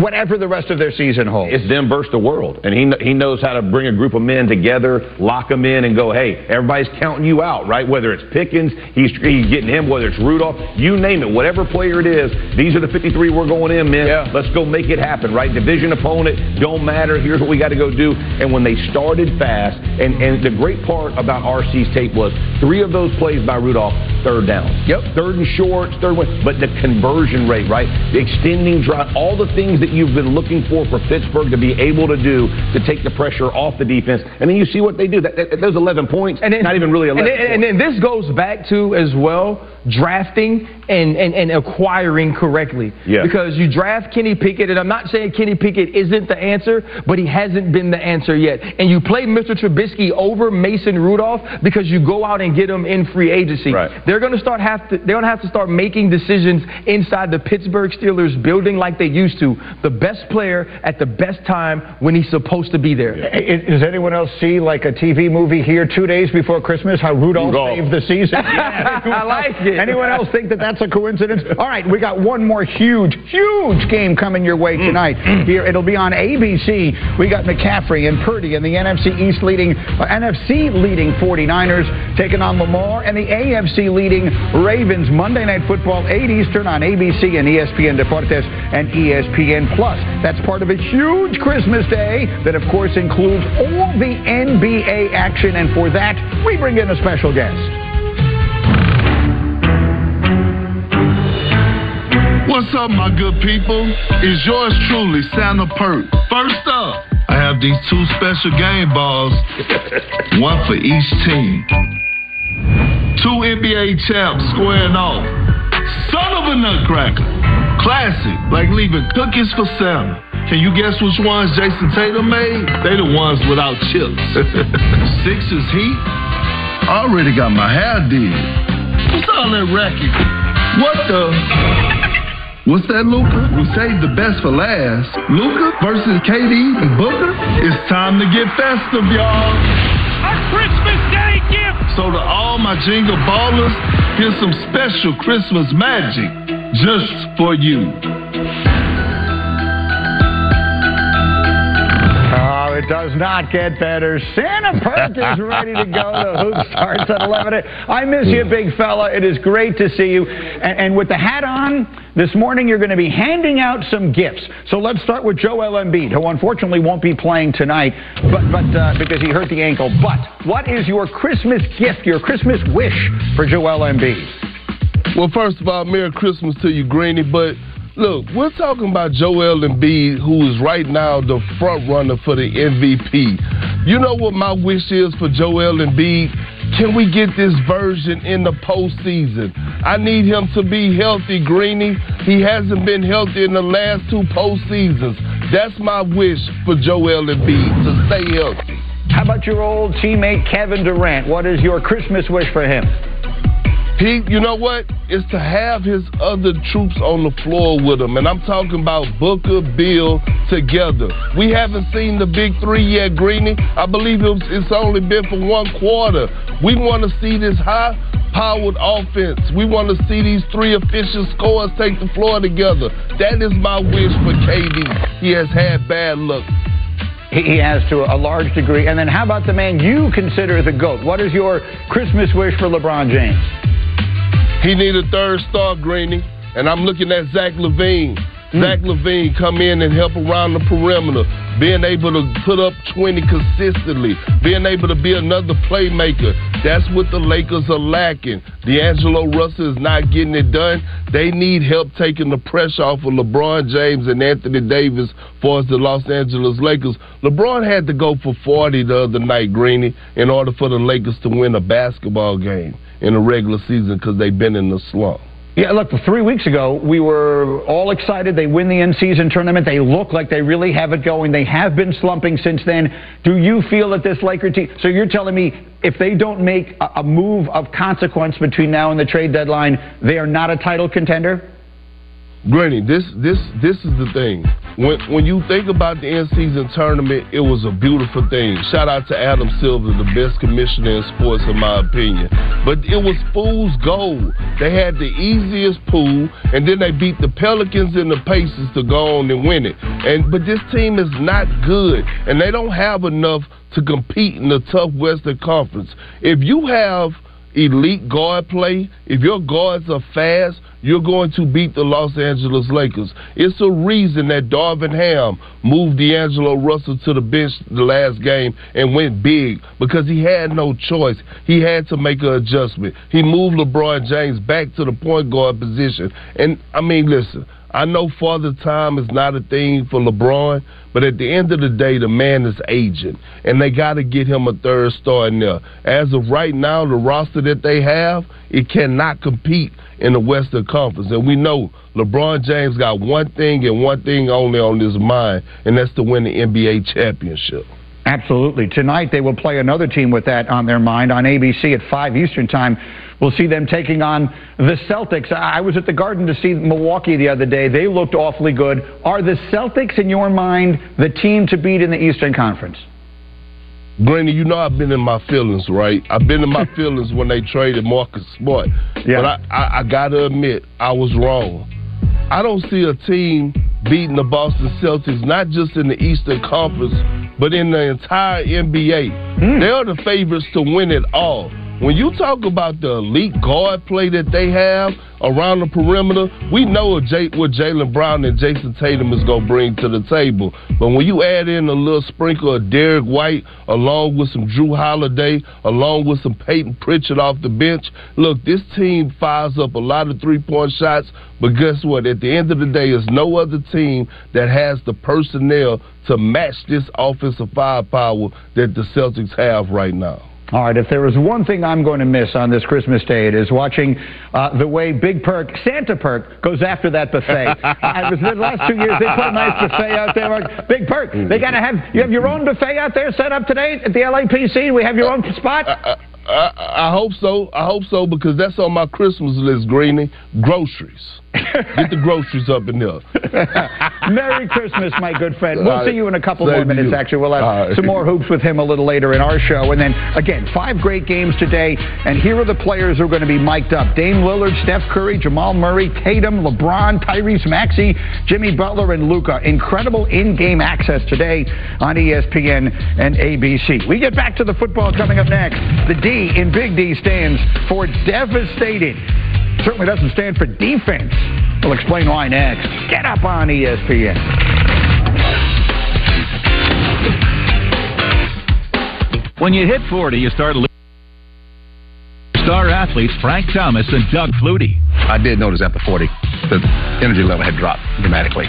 Whatever the rest of their season holds. It's them versus the world, and he he knows how to bring a group of men together, lock them in, and go, hey, everybody's counting you out, right? Whether it's Pickens, he's he's getting him. Whether it's Rudolph, you name it, whatever player it is, these are the 53 we're going in, man. Yeah. Let's go make it happen, right? Division opponent, don't matter. Here's what we got to go do. And when they started fast, and and the great part about RC's tape was three of those plays by Rudolph, third down. Yep. Third and short, third one, but the conversion rate, right? The extending drive, all the things that you've been looking for for Pittsburgh to be able to do to take the pressure off the defense. And then you see what they do. That, that, those 11 points, and not even really 11 And then, and then this goes back to as well drafting and, and, and acquiring correctly. Yeah. Because you draft Kenny Pickett, and I'm not saying Kenny Pickett isn't the answer, but he hasn't been the answer yet. And you play Mr. Trubisky over Mason Rudolph because you go out and get him in free agency. Right. They're going to start have to they're going to have to start making decisions inside the Pittsburgh Steelers building like they used to. The best player at the best time when he's supposed to be there. I- Does anyone else see like a TV movie here two days before Christmas? How Rudolph Rudolph. saved the season. I like it. Anyone else think that that's a coincidence? All right, we got one more huge, huge game coming your way tonight. Here, it'll be on ABC. We got McCaffrey and Purdy and the NFC East leading, uh, NFC leading 49ers taking on Lamar and the AFC leading Ravens. Monday Night Football, 8 Eastern on ABC and ESPN Deportes and ESPN Plus. That's part of a huge Christmas day that, of course, includes all the NBA action. And for that, we bring in a special guest. What's up, my good people? It's yours truly, Santa Perk. First up, I have these two special game balls, one for each team. Two NBA champs squaring off. Son of a nutcracker. Classic, like leaving cookies for Santa. Can you guess which ones Jayson Tatum made? They the ones without chips. Sixers Heat? I already got my hair did. What's all that racket? What the? What's that, Luka? We saved the best for last. Luka versus KD and Booker? It's time to get festive, y'all. A Christmas Day! So to all my jingle ballers, here's some special Christmas magic just for you. It does not get better. Santa Perk is ready to go. The hoop starts at 11. I miss you, big fella. It is great to see you. And, and with the hat on, this morning you're going to be handing out some gifts. So let's start with Joel Embiid, who unfortunately won't be playing tonight, but, but uh, because he hurt the ankle. But what is your Christmas gift, your Christmas wish for Joel Embiid? Well, first of all, Merry Christmas to you, Greeny. But Look, we're talking about Joel Embiid, who is right now the front runner for the MVP. You know what my wish is for Joel Embiid? Can we get this version in the postseason? I need him to be healthy, Greeny. He hasn't been healthy in the last two postseasons. That's my wish for Joel Embiid to stay healthy. How about your old teammate Kevin Durant? What is your Christmas wish for him? He, you know what? Is to have his other troops on the floor with him. And I'm talking about Booker, Beal, together. We haven't seen the big three yet, Greeny. I believe it's only been for one quarter. We want to see this high powered offense. We want to see these three efficient scorers take the floor together. That is my wish for KD. He has had bad luck. He has to a large degree. And then how about the man you consider the GOAT? What is your Christmas wish for LeBron James? He need a third star, Greeny. And I'm looking at Zach LaVine. Mm. Zach LaVine come in and help around the perimeter, being able to put up 20 consistently, being able to be another playmaker. That's what the Lakers are lacking. D'Angelo Russell is not getting it done. They need help taking the pressure off of LeBron James and Anthony Davis for the Los Angeles Lakers. LeBron had to go for 40 the other night, Greeny, in order for the Lakers to win a basketball game in the regular season because they've been in the slump. Yeah, look, three weeks ago, we were all excited. They win the in season tournament. They look like they really have it going. They have been slumping since then. Do you feel that this Laker team, so you're telling me if they don't make a, a move of consequence between now and the trade deadline, they are not a title contender? Greeny, this this this is the thing. When when you think about the in season tournament, it was a beautiful thing. Shout out to Adam Silver, the best commissioner in sports, in my opinion. But it was fool's gold. They had the easiest pool, and then they beat the Pelicans and the Pacers to go on and win it. And but this team is not good, and they don't have enough to compete in the tough Western Conference. If you have elite guard play, if your guards are fast, you're going to beat the Los Angeles Lakers. It's a reason that Darvin Ham moved D'Angelo Russell to the bench the last game and went big because he had no choice. He had to make an adjustment. He moved LeBron James back to the point guard position. And I mean, listen, I know Father Time is not a thing for LeBron, but at the end of the day, the man is aging, and they got to get him a third star in there. As of right now, the roster that they have, it cannot compete in the Western Conference, and we know LeBron James got one thing and one thing only on his mind, and that's to win the NBA championship. Absolutely. Tonight they will play another team with that on their mind on ABC at 5 Eastern Time. We'll see them taking on the Celtics. I was at the Garden to see Milwaukee the other day. They looked awfully good. Are the Celtics, in your mind, the team to beat in the Eastern Conference? Greeny, you know I've been in my feelings, right? I've been in my feelings when they traded Marcus Smart. Yeah. But I, I, I got to admit, I was wrong. I don't see a team beating the Boston Celtics, not just in the Eastern Conference, but in the entire NBA. Mm. They are the favorites to win it all. When you talk about the elite guard play that they have around the perimeter, we know what, Jaylen Brown and Jayson Tatum is going to bring to the table. But when you add in a little sprinkle of Derrick White, along with some Jrue Holiday, along with some Payton Pritchard off the bench, look, this team fires up a lot of three point shots. But guess what? At the end of the day, there's no other team that has the personnel to match this offensive firepower that the Celtics have right now. All right, if there is one thing I'm going to miss on this Christmas day, it is watching uh, the way Big Perk, Santa Perk, goes after that buffet. I was the last two years they put a nice buffet out there. Big Perk, mm-hmm. they got to have you have your own buffet out there set up today at the LAPC. We have your own spot. Uh, uh, uh, I, I, I hope so. I hope so because that's on my Christmas list, Greeny. Groceries. Get the groceries up in there. Merry Christmas, my good friend. We'll see you in a couple more minutes, actually. We'll have right. some more hoops with him a little later in our show. And then, again, five great games today. And here are the players who are going to be mic'd up Dame Lillard, Steph Curry, Jamal Murray, Tatum, LeBron, Tyrese Maxey, Jimmy Butler, and Luka. Incredible in game access today on ESPN and ABC. We get back to the football coming up next. The D in Big D stands for devastating certainly doesn't stand for defense. We'll explain why next. Get up on ESPN. When you hit 40, you start to star athletes Frank Thomas and Doug Flutie. I did notice at the 40, the energy level had dropped dramatically.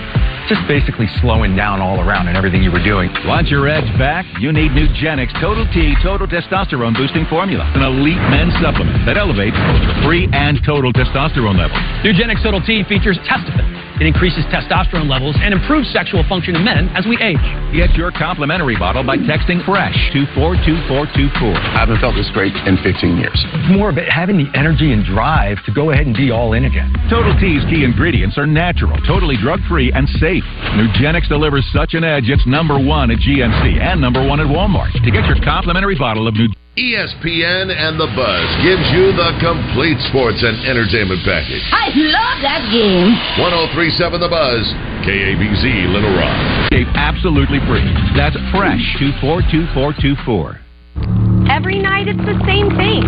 Just basically slowing down all around and everything you were doing. Want your edge back? You need Nugenix Total T Total Testosterone Boosting Formula, an elite men's supplement that elevates both your free and total testosterone levels. Nugenix Total T features Testofen. It increases testosterone levels and improves sexual function in men as we age. Get your complimentary bottle by texting FRESH to 42424. I haven't felt this great in 15 years. It's more of it having the energy and drive to go ahead and be all in again. Total T's key ingredients are natural, totally drug free, and safe. Nugenix delivers such an edge, it's number one at GNC and number one at Walmart. To get your complimentary bottle of Nugenix. ESPN and the Buzz gives you the complete sports and entertainment package. I love that game. 1037 The Buzz, KABZ Little Rock. Absolutely free. That's fresh to 42424. Every night it's the same thing.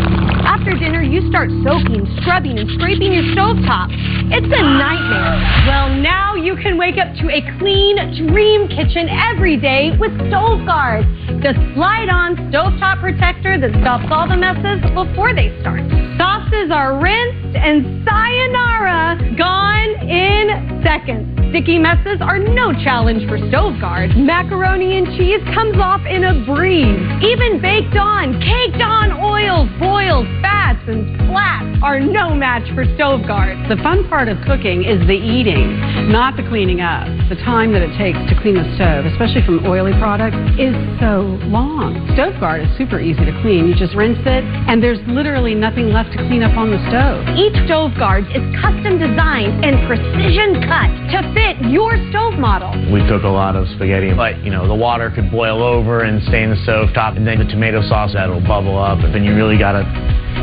After dinner, you start soaking, scrubbing, and scraping your stovetop. It's a nightmare. Well, now you can wake up to a clean dream kitchen every day with Stove Guard, the slide-on stovetop protector that stops all the messes before they start. Sauces are rinsed and sayonara, gone in seconds. Sticky messes are no challenge for Stove Guard. Macaroni and cheese comes off in a breeze. Even baked on, caked on oils, boils, fats, and splats are no match for Stove Guard. The fun part of cooking is the eating, not the cleaning up. The time that it takes to clean the stove, especially from oily products, is so long. Stove Guard is super easy to clean. You just rinse it, and there's literally nothing left to clean up on the stove. Each Stove Guard is custom designed and precision cut to fit your stove model. We cook a lot of spaghetti, but you know the water could boil over and stay in the stove top, and then the tomato sauce that'll bubble up, and then you really gotta.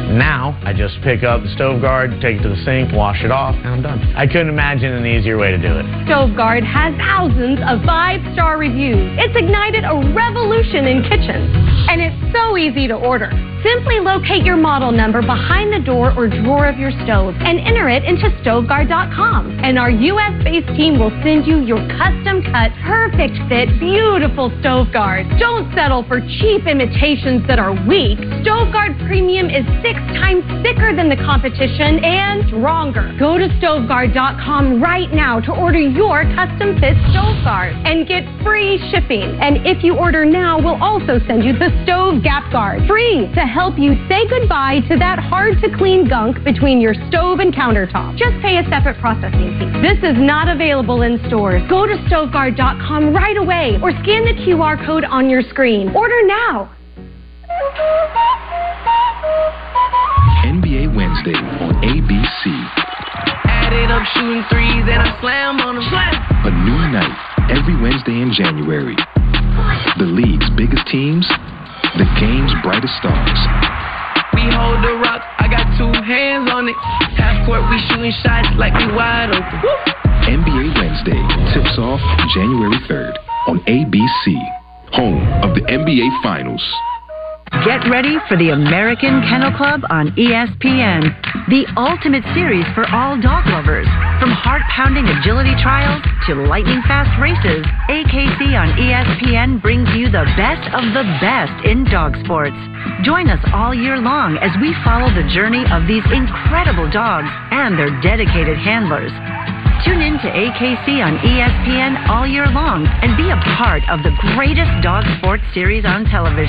Now I just pick up the stove guard, take it to the sink, wash it off, and I'm done. I couldn't imagine an easier way to do it. Stove Guard has thousands of five-star reviews. It's ignited a revolution in kitchens, and it's so easy to order. Simply locate your model number behind the door or drawer of your stove and enter it into StoveGuard.com. And our U.S.-based team will send you your custom-cut, perfect fit, beautiful Stove Guard. Don't settle for cheap imitations that are weak. StoveGuard Premium is six times thicker than the competition and stronger. Go to StoveGuard.com right now to order your custom-fit Stove Guard and get free shipping. And if you order now, we'll also send you the Stove Gap Guard, free to help you say goodbye to that hard-to-clean gunk between your stove and countertop. Just pay a separate processing fee. This is not available in stores. Go to StoveGuard.com right away or scan the QR code on your screen. Order now. NBA Wednesday on ABC. Added up shooting threes and I slam on them. A new night every Wednesday in January. The league's biggest teams, the game's brightest stars. We hold the rock, I got two hands on it. Half court, we shooting shots like we wide open. NBA Wednesday tips off January 3rd on ABC, home of the NBA Finals. Get ready for the American Kennel Club on ESPN, the ultimate series for all dog lovers. From heart pounding agility trials to lightning fast races, AKC on ESPN brings you the best of the best in dog sports. Join us all year long as we follow the journey of these incredible dogs and their dedicated handlers. Tune in to AKC on ESPN all year long and be a part of the greatest dog sports series on television.